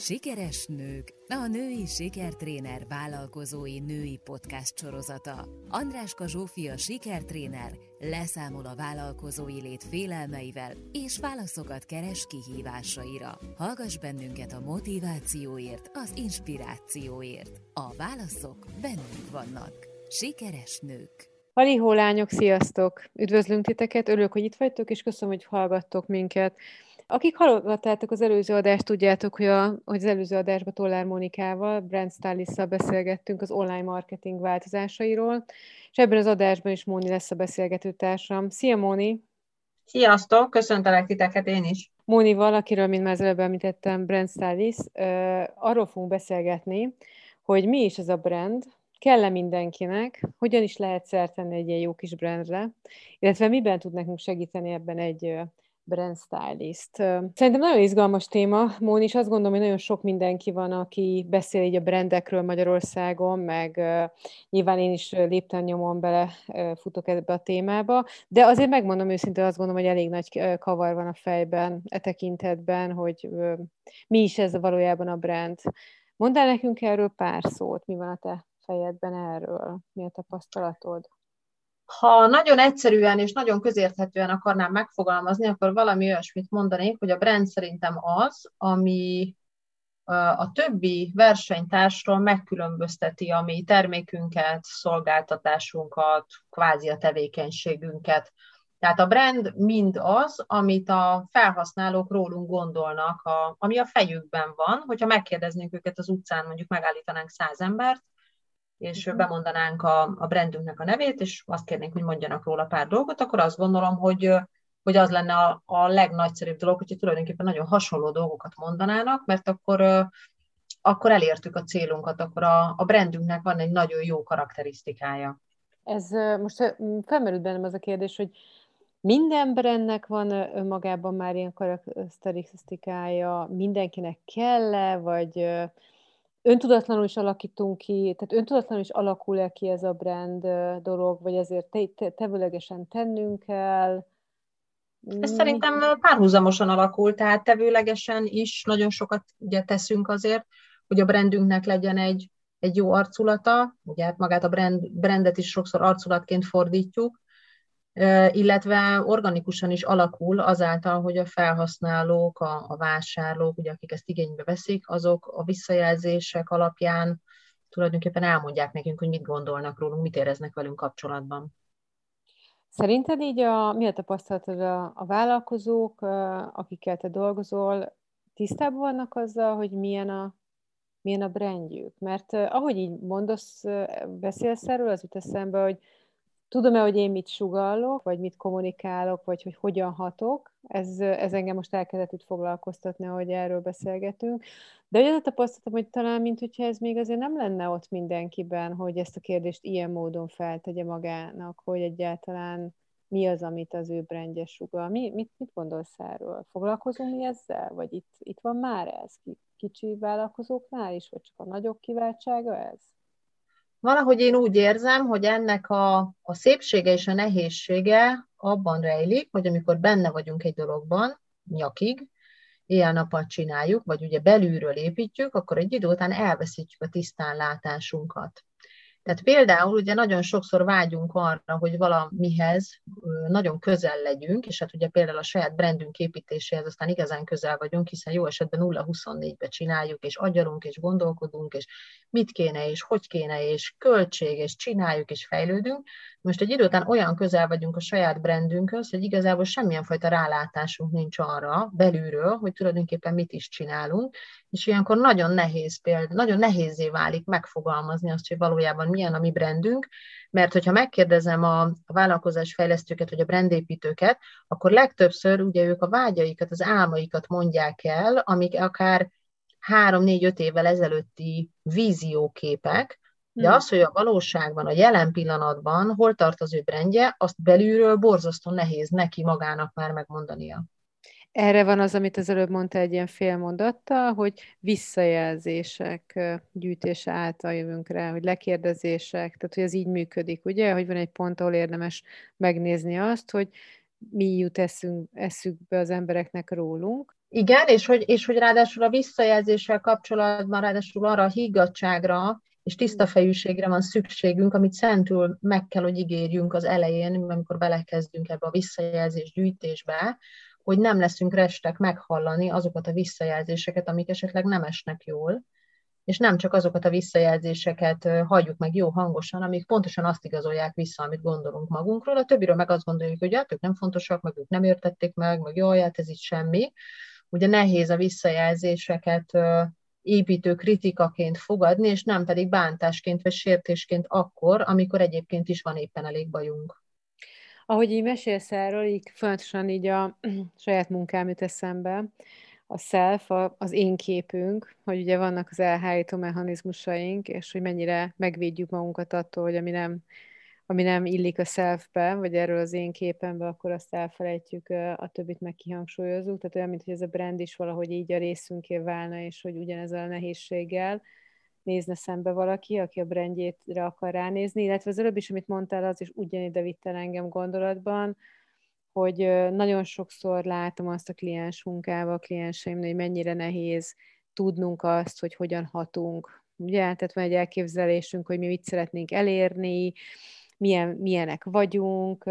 Sikeres nők, a női sikertréner vállalkozói női podcast sorozata. Andráska Zsófia sikertréner leszámol a vállalkozói lét félelmeivel és válaszokat keres kihívásaira. Hallgass bennünket a motivációért, az inspirációért. A válaszok bennünk vannak. Sikeres nők. Halihó lányok, sziasztok! Üdvözlünk titeket, örülök, hogy itt vagytok, és köszönöm, hogy hallgattok minket. Akik hallgattátok az előző adást, tudjátok, hogy, a, hogy az előző adásban Tollár Monikával, Brand stylist beszélgettünk az online marketing változásairól, és ebben az adásban is Móni lesz a beszélgető társam. Szia, Móni! Sziasztok! Köszöntelek titeket én is! Móni valakiről, mint már az előbb említettem, Brand Stylist, arról fogunk beszélgetni, hogy mi is ez a brand, kell-e mindenkinek, hogyan is lehet szert tenni egy ilyen jó kis brandre, illetve miben tud nekünk segíteni ebben egy brand stylist. Szerintem nagyon izgalmas téma, Móni, és azt gondolom, hogy nagyon sok mindenki van, aki beszél így a brandekről Magyarországon, meg nyilván én is lépten nyomon bele futok ebbe a témába, de azért megmondom őszintén, azt gondolom, hogy elég nagy kavar van a fejben e tekintetben, hogy mi is ez valójában a brand. Mondd el nekünk erről pár szót, mi van a te fejedben erről, mi a tapasztalatod? Ha nagyon egyszerűen és nagyon közérthetően akarnám megfogalmazni, akkor valami olyasmit mondanék, hogy a brand szerintem az, ami a többi versenytársról megkülönbözteti a mi termékünket, szolgáltatásunkat, kvázi a tevékenységünket. Tehát a brand mind az, amit a felhasználók rólunk gondolnak, a, ami a fejükben van. Hogyha megkérdeznénk őket az utcán, mondjuk megállítanánk száz embert, és uh-huh. bemondanánk a, a brandünknek a nevét, és azt kérnénk, hogy mondjanak róla pár dolgot, akkor azt gondolom, hogy, hogy az lenne a, a legnagyszerűbb dolog, hogyha tulajdonképpen nagyon hasonló dolgokat mondanának, mert akkor, akkor elértük a célunkat, akkor a, a brandünknek van egy nagyon jó karakterisztikája. Ez most felmerült bennem az a kérdés, hogy minden brandnek van önmagában már ilyen karakterisztikája, mindenkinek kell-e, vagy öntudatlanul is alakítunk ki, tehát öntudatlanul is alakul-e ki ez a brand dolog, vagy ezért te, te, tevőlegesen tennünk kell? Ez szerintem párhuzamosan alakul, tehát tevőlegesen is nagyon sokat ugye teszünk azért, hogy a brandünknek legyen egy, egy jó arculata, ugye hát magát a brand, brandet is sokszor arculatként fordítjuk, illetve organikusan is alakul azáltal, hogy a felhasználók, a, a vásárlók, ugye, akik ezt igénybe veszik, azok a visszajelzések alapján tulajdonképpen elmondják nekünk, hogy mit gondolnak rólunk, mit éreznek velünk kapcsolatban. Szerinted így a, mi a tapasztalatod a, a vállalkozók, akikkel te dolgozol, tisztában vannak azzal, hogy milyen a, milyen a brandjük? Mert ahogy így mondasz, beszélsz erről, az jut eszembe, hogy tudom-e, hogy én mit sugallok, vagy mit kommunikálok, vagy hogy hogyan hatok. Ez, ez engem most elkezdett itt foglalkoztatni, ahogy erről beszélgetünk. De ugye tapasztaltam, hogy talán, mint hogyha ez még azért nem lenne ott mindenkiben, hogy ezt a kérdést ilyen módon feltegye magának, hogy egyáltalán mi az, amit az ő brandje sugal. Mi, mit, mit gondolsz erről? Foglalkozunk mi ezzel? Vagy itt, itt van már ez? Kicsi vállalkozóknál is, vagy csak a nagyok kiváltsága ez? Valahogy én úgy érzem, hogy ennek a, a szépsége és a nehézsége abban rejlik, hogy amikor benne vagyunk egy dologban, nyakig, éjjel-nappal csináljuk, vagy ugye belülről építjük, akkor egy idő után elveszítjük a tisztánlátásunkat. Tehát például ugye nagyon sokszor vágyunk arra, hogy valamihez nagyon közel legyünk, és hát ugye például a saját brandünk építéséhez aztán igazán közel vagyunk, hiszen jó esetben 0-24-be csináljuk, és agyalunk, és gondolkodunk, és mit kéne, és hogy kéne, és költség, és csináljuk, és fejlődünk. Most egy idő után olyan közel vagyunk a saját brandünkhöz, hogy igazából semmilyen fajta rálátásunk nincs arra belülről, hogy tulajdonképpen mit is csinálunk, és ilyenkor nagyon nehéz például, nagyon nehézé válik megfogalmazni azt, hogy valójában milyen a mi brandünk, mert hogyha megkérdezem a, a vállalkozás fejlesztőket, vagy a brandépítőket, akkor legtöbbször ugye ők a vágyaikat, az álmaikat mondják el, amik akár három-négy-öt évvel ezelőtti vízióképek, de hmm. az, hogy a valóságban, a jelen pillanatban hol tart az ő brendje, azt belülről borzasztó nehéz neki magának már megmondania. Erre van az, amit az előbb mondta egy ilyen félmondattal, hogy visszajelzések gyűjtése által jövünk rá, hogy lekérdezések, tehát hogy ez így működik, ugye, hogy van egy pont, ahol érdemes megnézni azt, hogy mi jut eszünk, eszükbe az embereknek rólunk, Igen, és hogy, és hogy ráadásul a visszajelzéssel kapcsolatban, ráadásul arra a higgadságra és tiszta fejűségre van szükségünk, amit szentül meg kell, hogy ígérjünk az elején, amikor belekezdünk ebbe a visszajelzés gyűjtésbe, hogy nem leszünk restek meghallani azokat a visszajelzéseket, amik esetleg nem esnek jól, és nem csak azokat a visszajelzéseket hagyjuk meg jó hangosan, amik pontosan azt igazolják vissza, amit gondolunk magunkról, a többiről meg azt gondoljuk, hogy hát ők nem fontosak, meg ők nem értették meg, meg jaj, hát ez itt semmi. Ugye nehéz a visszajelzéseket építő kritikaként fogadni, és nem pedig bántásként vagy sértésként akkor, amikor egyébként is van éppen elég bajunk. Ahogy így mesélsz erről, így fontosan így a saját munkám jut eszembe, a self, a, az én képünk, hogy ugye vannak az elhárító mechanizmusaink, és hogy mennyire megvédjük magunkat attól, hogy ami nem, ami nem illik a selfbe, vagy erről az én képembe, akkor azt elfelejtjük, a többit meg kihangsúlyozunk. Tehát olyan, mintha ez a brand is valahogy így a részünké válna, és hogy ugyanezzel a nehézséggel nézne szembe valaki, aki a brandjétre akar ránézni, illetve az előbb is, amit mondtál, az is ugyanide vitt el engem gondolatban, hogy nagyon sokszor látom azt a kliens munkával, a klienseimnél, hogy mennyire nehéz tudnunk azt, hogy hogyan hatunk. Ugye? Tehát van egy elképzelésünk, hogy mi mit szeretnénk elérni, milyen, milyenek vagyunk,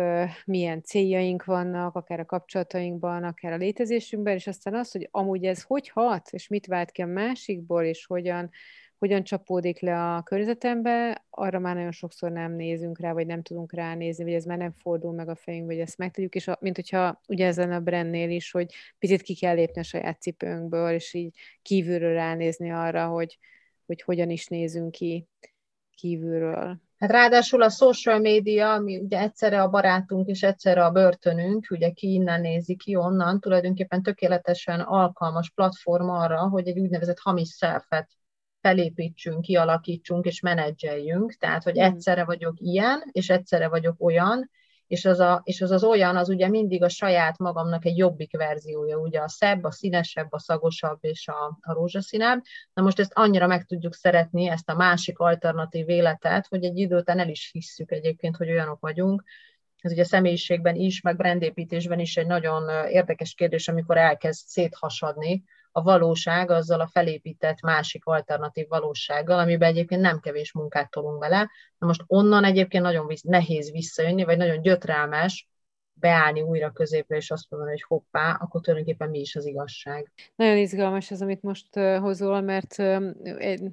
milyen céljaink vannak, akár a kapcsolatainkban, akár a létezésünkben, és aztán az, hogy amúgy ez hogy hat, és mit vált ki a másikból, és hogyan hogyan csapódik le a környezetembe, arra már nagyon sokszor nem nézünk rá, vagy nem tudunk ránézni, vagy ez már nem fordul meg a fejünkbe, hogy ezt megtegyük, és a, mint hogyha ugye ezen a brandnél is, hogy picit ki kell lépni a saját cipőnkből, és így kívülről ránézni arra, hogy, hogy hogyan is nézünk ki kívülről. Hát ráadásul a social media, ami ugye egyszerre a barátunk és egyszerre a börtönünk, ugye ki innen nézi, ki onnan, tulajdonképpen tökéletesen alkalmas platform arra, hogy egy úgynevezett hamis szelfet felépítsünk, kialakítsunk és menedzseljünk. Tehát, hogy hmm. egyszerre vagyok ilyen, és egyszerre vagyok olyan, és az, a, és az az olyan, az ugye mindig a saját magamnak egy jobbik verziója, ugye a szebb, a színesebb, a szagosabb és a, a rózsaszínább. Na most ezt annyira meg tudjuk szeretni, ezt a másik alternatív életet, hogy egy idő után el is hisszük egyébként, hogy olyanok vagyunk. Ez ugye személyiségben is, meg brandépítésben is egy nagyon érdekes kérdés, amikor elkezd széthasadni, a valóság azzal a felépített másik alternatív valósággal, amiben egyébként nem kevés munkát tolunk bele. Na most onnan egyébként nagyon nehéz visszajönni, vagy nagyon gyötrelmes beállni újra középre, és azt mondani, hogy hoppá, akkor tulajdonképpen mi is az igazság. Nagyon izgalmas ez, amit most hozol, mert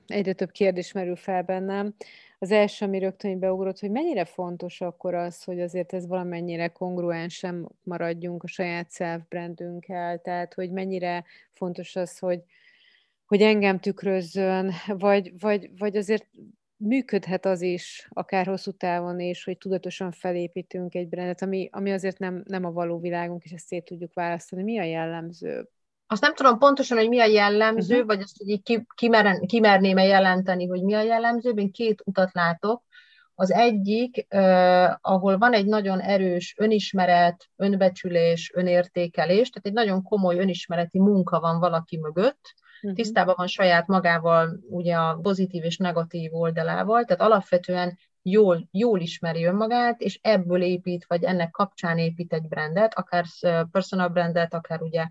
egyre több kérdés merül fel bennem az első, ami rögtön beugrott, hogy mennyire fontos akkor az, hogy azért ez valamennyire kongruensen maradjunk a saját self-brandünkkel, tehát hogy mennyire fontos az, hogy, hogy engem tükrözzön, vagy, vagy, vagy azért működhet az is, akár hosszú távon is, hogy tudatosan felépítünk egy brandet, ami, ami azért nem, nem a való világunk, és ezt szét tudjuk választani. Mi a jellemző? Azt nem tudom pontosan, hogy mi a jellemző, uh-huh. vagy azt, hogy ki, kimeren, kimerném-e jelenteni, hogy mi a jellemző. Én két utat látok. Az egyik, uh, ahol van egy nagyon erős önismeret, önbecsülés, önértékelés, tehát egy nagyon komoly önismereti munka van valaki mögött, uh-huh. tisztában van saját magával, ugye a pozitív és negatív oldalával, tehát alapvetően jól, jól ismeri önmagát, és ebből épít, vagy ennek kapcsán épít egy brandet, akár personal brandet, akár ugye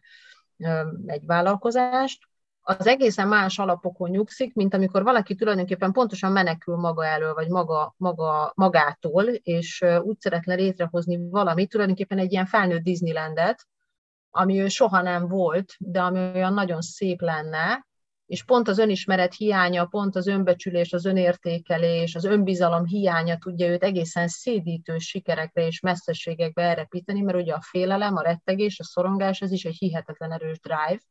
egy vállalkozást, az egészen más alapokon nyugszik, mint amikor valaki tulajdonképpen pontosan menekül maga elől, vagy maga, maga, magától, és úgy szeretne létrehozni valamit, tulajdonképpen egy ilyen felnőtt Disneylandet, ami ő soha nem volt, de ami olyan nagyon szép lenne, és pont az önismeret hiánya, pont az önbecsülés, az önértékelés, az önbizalom hiánya tudja őt egészen szédítő sikerekre és messzeségekbe elrepíteni, mert ugye a félelem, a rettegés, a szorongás, ez is egy hihetetlen erős drive,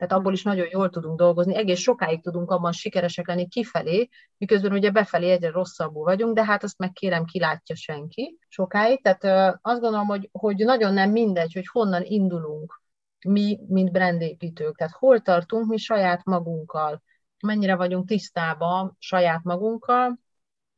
tehát abból is nagyon jól tudunk dolgozni, egész sokáig tudunk abban sikeresek lenni kifelé, miközben ugye befelé egyre rosszabbul vagyunk, de hát azt meg kérem, kilátja senki sokáig. Tehát azt gondolom, hogy, hogy nagyon nem mindegy, hogy honnan indulunk mi, mint brandépítők. Tehát hol tartunk mi saját magunkkal, mennyire vagyunk tisztában saját magunkkal,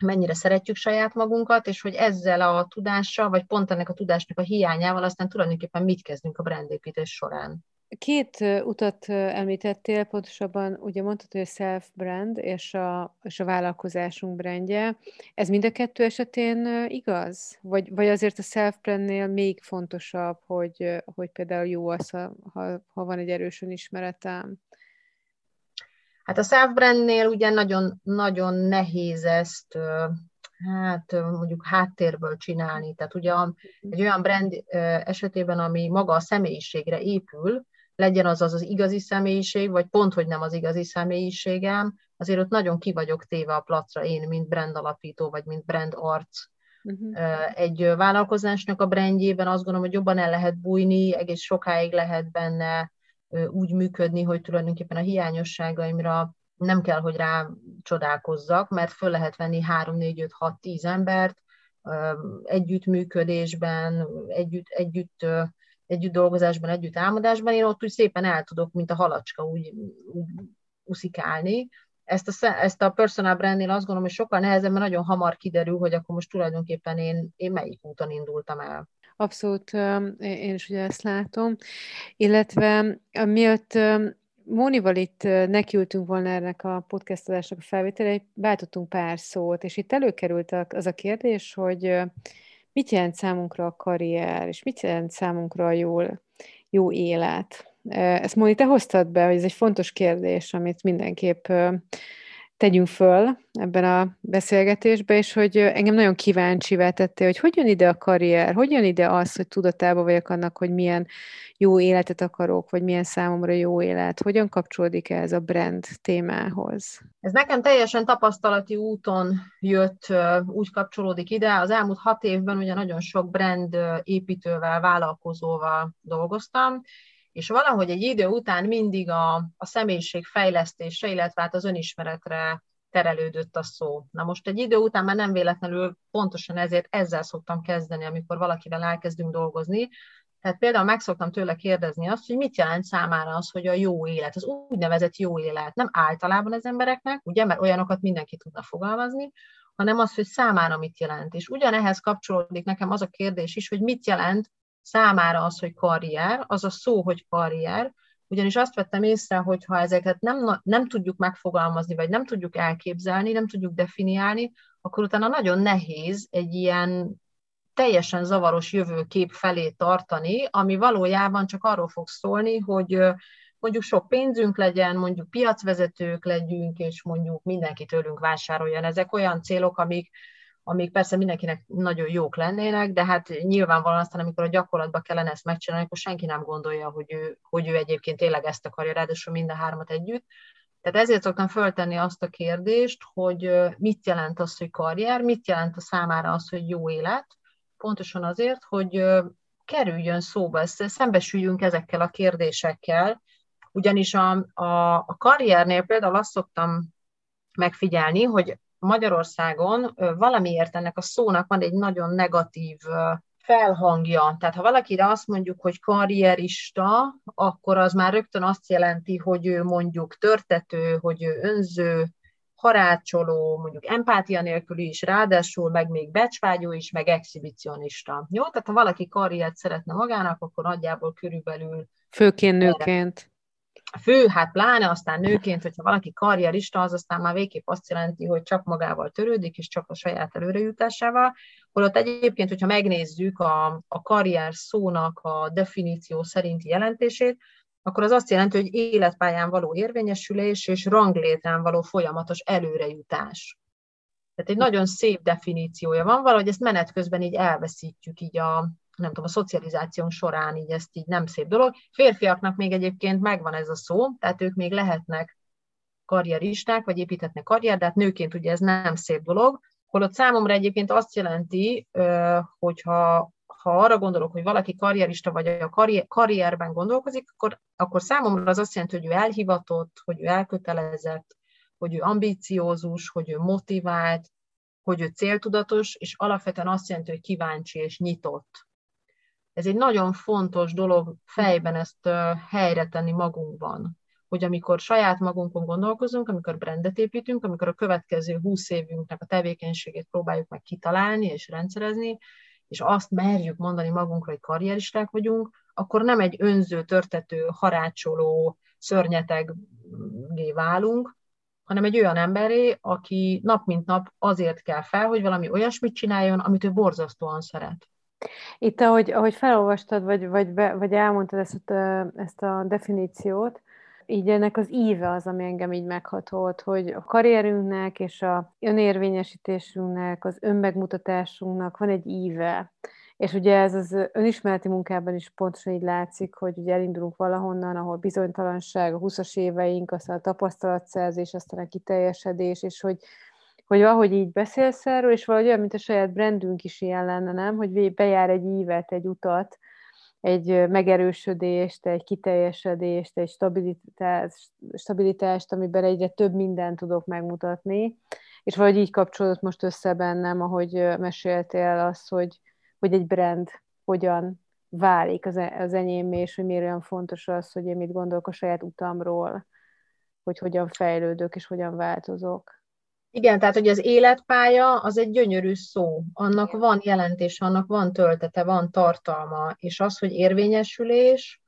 mennyire szeretjük saját magunkat, és hogy ezzel a tudással, vagy pont ennek a tudásnak a hiányával aztán tulajdonképpen mit kezdünk a brandépítés során. Két utat említettél, pontosabban ugye mondtad, hogy a self-brand és a, és a vállalkozásunk brandje. Ez mind a kettő esetén igaz? Vagy, vagy azért a self-brandnél még fontosabb, hogy, hogy például jó az, ha, ha, ha van egy erős ismeretem? Hát a self-brandnél ugye nagyon, nagyon nehéz ezt hát mondjuk háttérből csinálni. Tehát ugye egy olyan brand esetében, ami maga a személyiségre épül, legyen az az az igazi személyiség, vagy pont, hogy nem az igazi személyiségem, azért ott nagyon ki vagyok téve a placra én, mint brand alapító, vagy mint brand arc. Uh-huh. Egy vállalkozásnak a brandjében azt gondolom, hogy jobban el lehet bújni, egész sokáig lehet benne úgy működni, hogy tulajdonképpen a hiányosságaimra nem kell, hogy rá csodálkozzak, mert föl lehet venni 3, 4, 5, 6, 10 embert együttműködésben, együtt, együtt, együtt dolgozásban, együtt álmodásban, én ott úgy szépen el tudok, mint a halacska úgy, úgy uszikálni. Ezt a, ezt a personal brandnél azt gondolom, hogy sokkal nehezebb, mert nagyon hamar kiderül, hogy akkor most tulajdonképpen én, én melyik úton indultam el. Abszolút, én is ugye ezt látom. Illetve miatt Mónival itt nekiültünk volna ennek a podcastolásnak a felvételre, váltottunk pár szót, és itt előkerült az a kérdés, hogy mit jelent számunkra a karrier, és mit jelent számunkra a jó, jó élet. Ezt Móni, te hoztad be, hogy ez egy fontos kérdés, amit mindenképp tegyünk föl ebben a beszélgetésben, és hogy engem nagyon kíváncsi tette, hogy hogy jön ide a karrier, hogy jön ide az, hogy tudatában vagyok annak, hogy milyen jó életet akarok, vagy milyen számomra jó élet, hogyan kapcsolódik ez a brand témához? Ez nekem teljesen tapasztalati úton jött, úgy kapcsolódik ide. Az elmúlt hat évben ugye nagyon sok brand építővel, vállalkozóval dolgoztam, és valahogy egy idő után mindig a, a személyiség fejlesztése, illetve hát az önismeretre terelődött a szó. Na most egy idő után már nem véletlenül pontosan ezért ezzel szoktam kezdeni, amikor valakivel elkezdünk dolgozni. Tehát például meg szoktam tőle kérdezni azt, hogy mit jelent számára az, hogy a jó élet, az úgynevezett jó élet, nem általában az embereknek, ugye, mert olyanokat mindenki tudna fogalmazni, hanem az, hogy számára mit jelent. És ugyanehhez kapcsolódik nekem az a kérdés is, hogy mit jelent számára az, hogy karrier, az a szó, hogy karrier, ugyanis azt vettem észre, hogy ha ezeket nem, nem tudjuk megfogalmazni, vagy nem tudjuk elképzelni, nem tudjuk definiálni, akkor utána nagyon nehéz egy ilyen teljesen zavaros jövőkép felé tartani, ami valójában csak arról fog szólni, hogy mondjuk sok pénzünk legyen, mondjuk piacvezetők legyünk, és mondjuk mindenki tőlünk vásároljon. Ezek olyan célok, amik amik persze mindenkinek nagyon jók lennének, de hát nyilvánvalóan aztán, amikor a gyakorlatban kellene ezt megcsinálni, akkor senki nem gondolja, hogy ő, hogy ő egyébként tényleg ezt akarja, ráadásul mind a hármat együtt. Tehát ezért szoktam föltenni azt a kérdést, hogy mit jelent az, hogy karrier, mit jelent a számára az, hogy jó élet, pontosan azért, hogy kerüljön szóba, szembesüljünk ezekkel a kérdésekkel, ugyanis a, a, a karriernél például azt szoktam megfigyelni, hogy Magyarországon valamiért ennek a szónak van egy nagyon negatív felhangja. Tehát ha valakire azt mondjuk, hogy karrierista, akkor az már rögtön azt jelenti, hogy ő mondjuk törtető, hogy ő önző, harácsoló, mondjuk empátia nélkül is, ráadásul meg még becsvágyó is, meg exhibicionista. Jó? Tehát ha valaki karriert szeretne magának, akkor nagyjából körülbelül... Főként nőként fő, hát pláne aztán nőként, hogyha valaki karrierista, az aztán már végképp azt jelenti, hogy csak magával törődik, és csak a saját előrejutásával. Holott egyébként, hogyha megnézzük a, a karrier szónak a definíció szerinti jelentését, akkor az azt jelenti, hogy életpályán való érvényesülés és ranglétrán való folyamatos előrejutás. Tehát egy nagyon szép definíciója van, valahogy ezt menet közben így elveszítjük így a, nem tudom, a szocializációnk során így ezt így nem szép dolog. Férfiaknak még egyébként megvan ez a szó, tehát ők még lehetnek karrieristák, vagy építhetnek karrier, de hát nőként ugye ez nem szép dolog, holott számomra egyébként azt jelenti, hogyha ha arra gondolok, hogy valaki karrierista vagy a karrier, karrierben gondolkozik, akkor, akkor számomra az azt jelenti, hogy ő elhivatott, hogy ő elkötelezett, hogy ő ambíciózus, hogy ő motivált, hogy ő céltudatos, és alapvetően azt jelenti, hogy kíváncsi és nyitott ez egy nagyon fontos dolog fejben ezt helyre tenni magunkban, hogy amikor saját magunkon gondolkozunk, amikor brandet építünk, amikor a következő húsz évünknek a tevékenységét próbáljuk meg kitalálni és rendszerezni, és azt merjük mondani magunkra, hogy karrieristák vagyunk, akkor nem egy önző, törtető, harácsoló szörnyeteggé válunk, hanem egy olyan emberé, aki nap mint nap azért kell fel, hogy valami olyasmit csináljon, amit ő borzasztóan szeret. Itt, ahogy, ahogy felolvastad, vagy, vagy, be, vagy elmondtad ezt ezt a definíciót, így ennek az íve az, ami engem így meghatott, hogy a karrierünknek és a önérvényesítésünknek, az önmegmutatásunknak van egy íve. És ugye ez az önismereti munkában is pontosan így látszik, hogy ugye elindulunk valahonnan, ahol bizonytalanság, a 20-as éveink, aztán a tapasztalatszerzés, aztán a kiteljesedés, és hogy, hogy ahogy így beszélsz erről, és valahogy olyan, mint a saját brandünk is ilyen lenne, nem? Hogy bejár egy ívet, egy utat, egy megerősödést, egy kiteljesedést, egy stabilitást, stabilitást, amiben egyre több mindent tudok megmutatni, és valahogy így kapcsolódott most össze bennem, ahogy meséltél azt, hogy, hogy egy brand hogyan válik az, e, az enyém, és hogy miért olyan fontos az, hogy én mit gondolok a saját utamról, hogy hogyan fejlődök, és hogyan változok. Igen, tehát hogy az életpálya az egy gyönyörű szó. Annak Igen. van jelentés, annak van töltete, van tartalma, és az, hogy érvényesülés,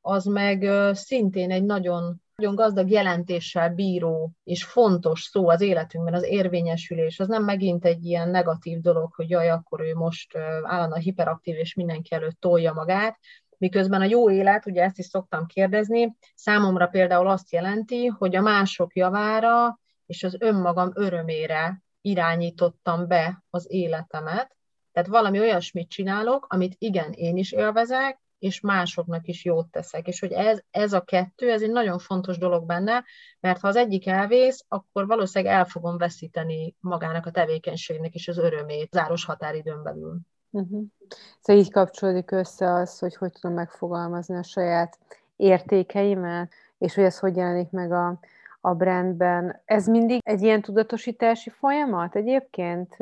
az meg szintén egy nagyon, nagyon gazdag jelentéssel bíró és fontos szó az életünkben, az érvényesülés. Az nem megint egy ilyen negatív dolog, hogy jaj, akkor ő most állandóan hiperaktív és mindenki előtt tolja magát, miközben a jó élet, ugye ezt is szoktam kérdezni, számomra például azt jelenti, hogy a mások javára és az önmagam örömére irányítottam be az életemet. Tehát valami olyasmit csinálok, amit igen, én is élvezek, és másoknak is jót teszek. És hogy ez, ez a kettő, ez egy nagyon fontos dolog benne, mert ha az egyik elvész, akkor valószínűleg el fogom veszíteni magának a tevékenységnek is az örömét záros határidőn belül. Uh-huh. Szóval így kapcsolódik össze az, hogy hogy tudom megfogalmazni a saját értékeimet, és hogy ez hogy jelenik meg a, a brandben. Ez mindig egy ilyen tudatosítási folyamat egyébként?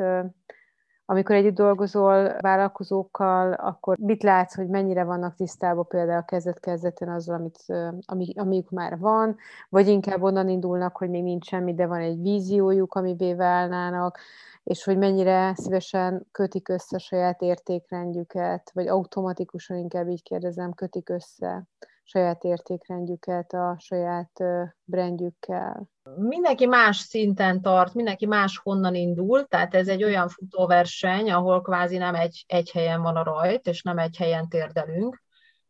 Amikor együtt dolgozol vállalkozókkal, akkor mit látsz, hogy mennyire vannak tisztában például a kezdet-kezdetén azzal, amit, ami, amik már van, vagy inkább onnan indulnak, hogy még nincs semmi, de van egy víziójuk, amivé válnának, és hogy mennyire szívesen kötik össze a saját értékrendjüket, vagy automatikusan inkább így kérdezem, kötik össze saját értékrendjüket a saját brandjükkel? Mindenki más szinten tart, mindenki más honnan indul, tehát ez egy olyan futóverseny, ahol kvázi nem egy, egy helyen van a rajt, és nem egy helyen térdelünk,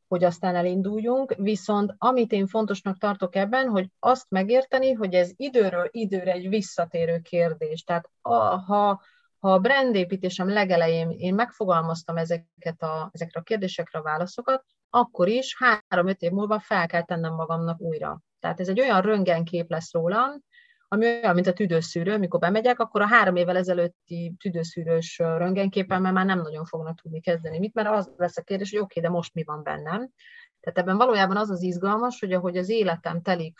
hogy aztán elinduljunk, viszont amit én fontosnak tartok ebben, hogy azt megérteni, hogy ez időről időre egy visszatérő kérdés. Tehát a, ha, ha a brandépítésem legelején én megfogalmaztam ezeket a, ezekre a kérdésekre a válaszokat, akkor is három-öt év múlva fel kell tennem magamnak újra. Tehát ez egy olyan röngenkép lesz rólam, ami olyan, mint a tüdőszűrő, amikor bemegyek, akkor a három évvel ezelőtti tüdőszűrős röntgenképemmel már nem nagyon fognak tudni kezdeni mit, mert az lesz a kérdés, hogy oké, okay, de most mi van bennem. Tehát ebben valójában az az izgalmas, hogy ahogy az életem telik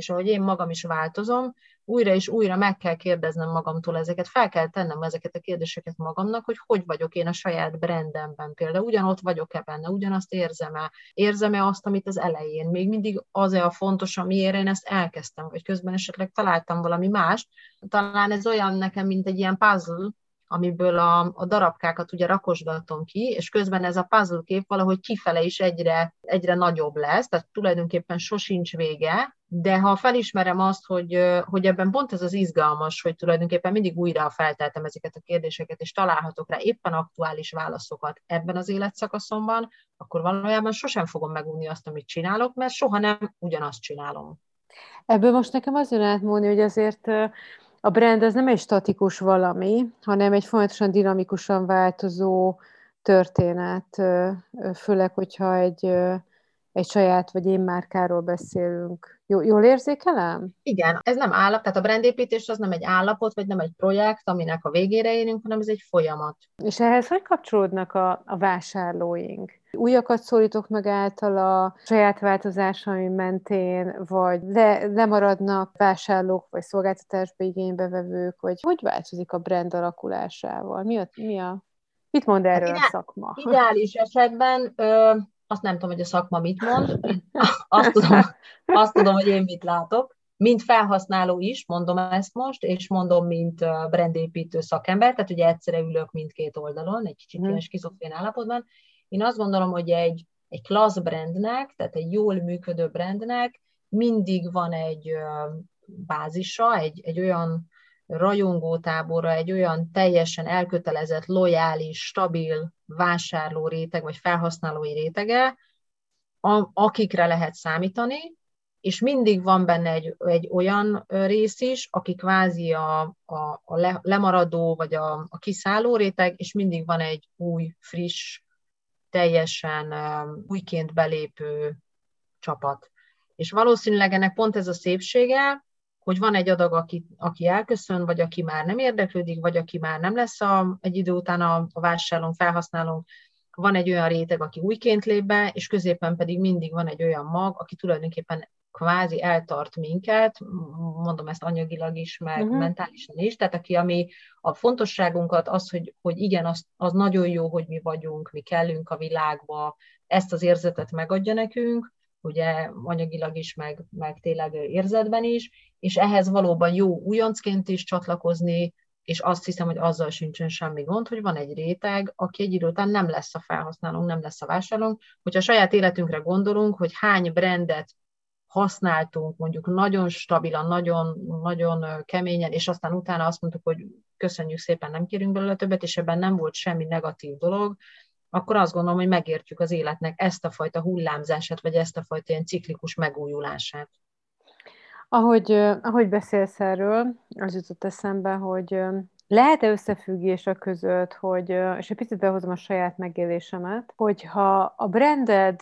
és ahogy én magam is változom, újra és újra meg kell kérdeznem magamtól ezeket, fel kell tennem ezeket a kérdéseket magamnak, hogy hogy vagyok én a saját brandemben. Például, ugyanott vagyok-e benne, ugyanazt érzem-e, érzem-e azt, amit az elején, még mindig az-e a fontos, amiért én ezt elkezdtem, vagy közben esetleg találtam valami mást, talán ez olyan nekem, mint egy ilyen puzzle, amiből a, a darabkákat ugye rakosgatom ki, és közben ez a puzzle kép valahogy kifele is egyre, egyre nagyobb lesz, tehát tulajdonképpen sosincs vége, de ha felismerem azt, hogy, hogy ebben pont ez az izgalmas, hogy tulajdonképpen mindig újra felteltem ezeket a kérdéseket, és találhatok rá éppen aktuális válaszokat ebben az életszakaszomban, akkor valójában sosem fogom megunni azt, amit csinálok, mert soha nem ugyanazt csinálom. Ebből most nekem az jön átmondni, hogy azért a brand az nem egy statikus valami, hanem egy folyamatosan dinamikusan változó történet, főleg, hogyha egy, egy saját vagy én márkáról beszélünk. Jól érzékelem? Igen, ez nem állap, tehát a brandépítés az nem egy állapot, vagy nem egy projekt, aminek a végére érünk, hanem ez egy folyamat. És ehhez hogy kapcsolódnak a, a vásárlóink? Újakat szólítok meg által a saját változásai mentén, vagy le, lemaradnak vásárlók, vagy szolgáltatásba igénybevevők, vagy hogy változik a brand alakulásával? Mi a, mi a Mit mond erről hát ideál, a szakma? Ideális esetben ö, azt nem tudom, hogy a szakma mit mond, azt tudom, azt tudom, hogy én mit látok. Mint felhasználó is, mondom ezt most, és mondom, mint brandépítő szakember, tehát ugye egyszerre ülök mindkét oldalon, egy kicsit ilyen skizofrén állapotban. Én azt gondolom, hogy egy, egy klassz brandnek, tehát egy jól működő brandnek mindig van egy bázisa, egy, egy olyan rajongótábora, egy olyan teljesen elkötelezett, lojális, stabil vásárló réteg, vagy felhasználói rétege, akikre lehet számítani, és mindig van benne egy, egy olyan rész is, aki kvázi a, a, a lemaradó, vagy a, a kiszálló réteg, és mindig van egy új, friss, teljesen újként belépő csapat. És valószínűleg ennek pont ez a szépsége, hogy van egy adag, aki, aki elköszön, vagy aki már nem érdeklődik, vagy aki már nem lesz a, egy idő után a, a vásárlónk, felhasználónk, van egy olyan réteg, aki újként lép be, és középen pedig mindig van egy olyan mag, aki tulajdonképpen kvázi eltart minket, mondom ezt anyagilag is, meg uh-huh. mentálisan is, tehát aki, ami a fontosságunkat, az, hogy, hogy igen, az, az nagyon jó, hogy mi vagyunk, mi kellünk a világba, ezt az érzetet megadja nekünk, ugye anyagilag is, meg, meg tényleg érzetben is, és ehhez valóban jó újoncként is csatlakozni, és azt hiszem, hogy azzal sincsen semmi gond, hogy van egy réteg, aki egy idő után nem lesz a felhasználónk, nem lesz a vásárlónk. Hogyha saját életünkre gondolunk, hogy hány brandet használtunk, mondjuk nagyon stabilan, nagyon, nagyon keményen, és aztán utána azt mondtuk, hogy köszönjük szépen, nem kérünk belőle többet, és ebben nem volt semmi negatív dolog, akkor azt gondolom, hogy megértjük az életnek ezt a fajta hullámzását, vagy ezt a fajta ilyen ciklikus megújulását. Ahogy, ahogy beszélsz erről, az jutott eszembe, hogy lehet-e összefüggés a között, hogy, és egy picit behozom a saját megélésemet, hogyha a branded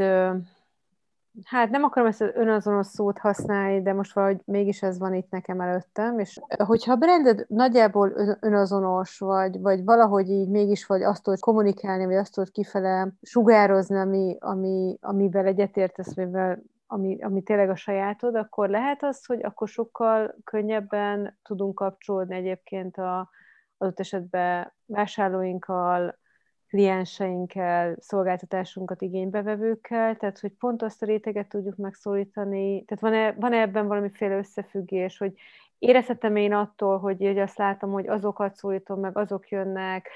hát nem akarom ezt az önazonos szót használni, de most valahogy mégis ez van itt nekem előttem, és hogyha a branded nagyjából önazonos, vagy, vagy valahogy így mégis vagy azt tudod kommunikálni, vagy azt tudod kifele sugározni, ami, ami, amivel egyetértesz, mivel ami, ami tényleg a sajátod, akkor lehet az, hogy akkor sokkal könnyebben tudunk kapcsolódni egyébként a adott esetben vásárlóinkkal, klienseinkkel, szolgáltatásunkat igénybevevőkkel, tehát hogy pont azt a réteget tudjuk megszólítani, tehát van-e, van-e ebben valamiféle összefüggés, hogy érezhetem én attól, hogy, hogy azt látom, hogy azokat szólítom meg, azok jönnek,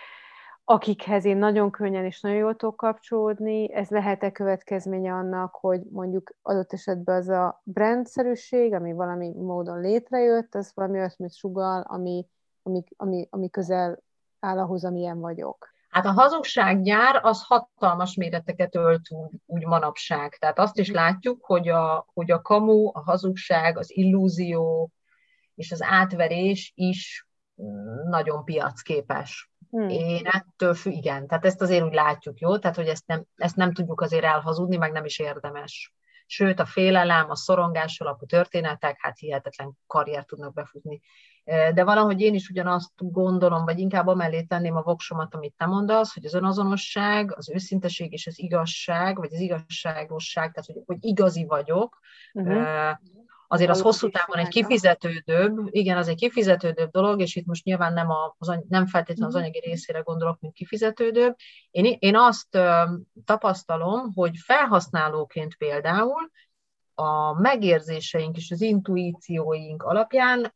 akikhez én nagyon könnyen és nagyon jól tudok kapcsolódni, ez lehet-e következménye annak, hogy mondjuk adott esetben az a brandszerűség, ami valami módon létrejött, az valami olyasmit sugal, ami, ami, ami, ami közel áll ahhoz, amilyen vagyok. Hát a hazugsággyár az hatalmas méreteket ölt úgy, úgy manapság. Tehát azt is látjuk, hogy a, hogy a kamu, a hazugság, az illúzió és az átverés is nagyon piacképes. Hmm. Én ettől fű, igen, tehát ezt azért úgy látjuk, jó? Tehát, hogy ezt nem, ezt nem tudjuk azért elhazudni, meg nem is érdemes. Sőt, a félelem, a szorongás alapú történetek, hát hihetetlen karriert tudnak befutni de valahogy én is ugyanazt gondolom, vagy inkább amellé tenném a voksomat, amit te mondasz, hogy az önazonosság, az őszinteség és az igazság, vagy az igazságosság, tehát hogy, hogy igazi vagyok, uh-huh. azért az hosszú távon egy kifizetődőbb, igen, az egy kifizetődőbb dolog, és itt most nyilván nem, a, az, nem feltétlenül az mhm. anyagi részére gondolok, mint kifizetődőbb. Én, én azt tapasztalom, hogy felhasználóként például a megérzéseink és az intuícióink alapján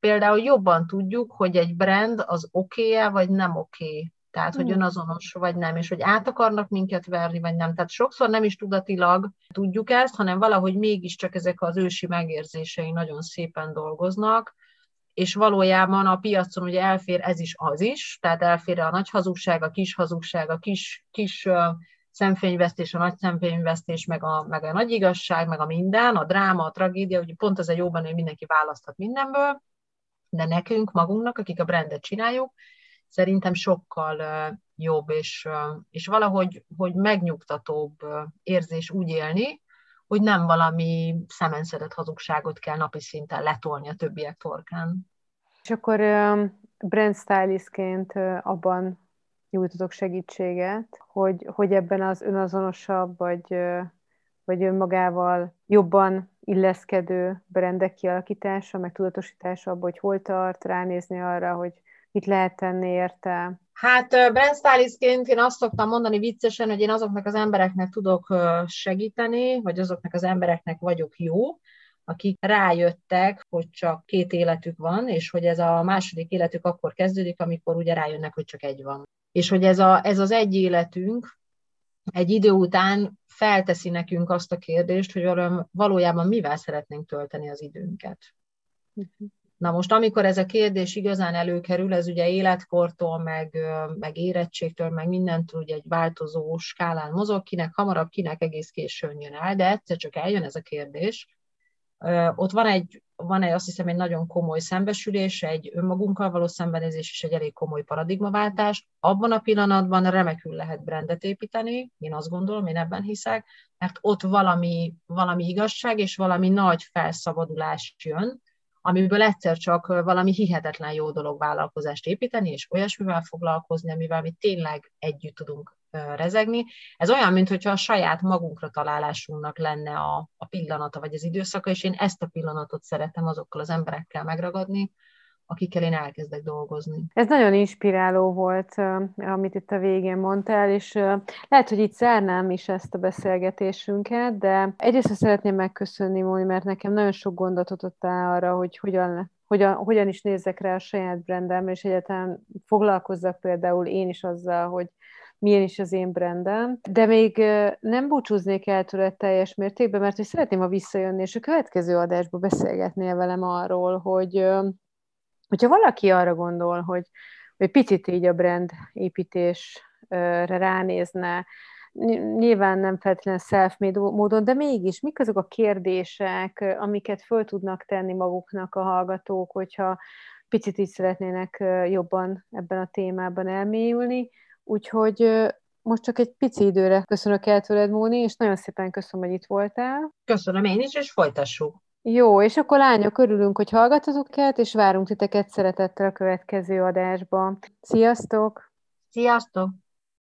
például jobban tudjuk, hogy egy brand az oké-e, vagy nem oké. Tehát, hogy hmm. önazonos, vagy nem, és hogy át akarnak minket verni, vagy nem. Tehát sokszor nem is tudatilag tudjuk ezt, hanem valahogy mégiscsak ezek az ősi megérzései nagyon szépen dolgoznak, és valójában a piacon ugye elfér ez is az is, tehát elfér a nagy hazugság, a kis hazugság, a kis, kis szemfényvesztés, a nagy szemfényvesztés, meg a, meg a nagy igazság, meg a minden, a dráma, a tragédia, ugye pont ez a jóban, hogy mindenki választhat mindenből, de nekünk, magunknak, akik a brandet csináljuk, szerintem sokkal jobb, és, és valahogy hogy megnyugtatóbb érzés úgy élni, hogy nem valami szemenszedett hazugságot kell napi szinten letolni a többiek torkán. És akkor brand stylistként abban nyújtotok segítséget, hogy, hogy ebben az önazonosabb, vagy, vagy önmagával jobban illeszkedő brendek kialakítása, meg tudatosítása abban, hogy hol tart, ránézni arra, hogy mit lehet tenni érte? Hát brand stylistként én azt szoktam mondani viccesen, hogy én azoknak az embereknek tudok segíteni, vagy azoknak az embereknek vagyok jó, akik rájöttek, hogy csak két életük van, és hogy ez a második életük akkor kezdődik, amikor ugye rájönnek, hogy csak egy van. És hogy ez, a, ez az egy életünk, egy idő után felteszi nekünk azt a kérdést, hogy valójában mivel szeretnénk tölteni az időnket. Na most, amikor ez a kérdés igazán előkerül, ez ugye életkortól, meg, meg érettségtől, meg mindentől ugye egy változó skálán mozog, kinek hamarabb, kinek egész későn jön el, de egyszer csak eljön ez a kérdés. Ott van egy, van egy azt hiszem egy nagyon komoly szembesülés, egy önmagunkkal való szembenézés és egy elég komoly paradigmaváltás. Abban a pillanatban remekül lehet brandet építeni, én azt gondolom, én ebben hiszek, mert ott valami, valami igazság és valami nagy felszabadulás jön, amiből egyszer csak valami hihetetlen jó dolog vállalkozást építeni, és olyasmivel foglalkozni, amivel mi tényleg együtt tudunk rezegni. Ez olyan, mintha a saját magunkra találásunknak lenne a, a pillanata, vagy az időszaka, és én ezt a pillanatot szeretem azokkal az emberekkel megragadni, akikkel én elkezdek dolgozni. Ez nagyon inspiráló volt, amit itt a végén mondtál, és lehet, hogy itt zárnám is ezt a beszélgetésünket, de egyrészt szeretném megköszönni, Móni, mert nekem nagyon sok gondot adottál arra, hogy hogyan hogyan, hogyan is nézzek rá a saját brandemre, és egyáltalán foglalkozzak például én is azzal, hogy milyen is az én brandem, de még nem búcsúznék el tőle teljes mértékben, mert hogy szeretném, ha visszajönni, és a következő adásban beszélgetnél velem arról, hogy Hogyha valaki arra gondol, hogy, hogy picit így a brand építésre ránézne, nyilván nem feltétlenül self-made módon, de mégis mik azok a kérdések, amiket föl tudnak tenni maguknak a hallgatók, hogyha picit így szeretnének jobban ebben a témában elmélyülni. Úgyhogy most csak egy pici időre köszönök el tőled, Móni, és nagyon szépen köszönöm, hogy itt voltál. Köszönöm én is, és folytassuk. Jó, és akkor lányok, örülünk, hogy hallgatotok őket, és várunk titeket szeretettel a következő adásba. Sziasztok! Sziasztok!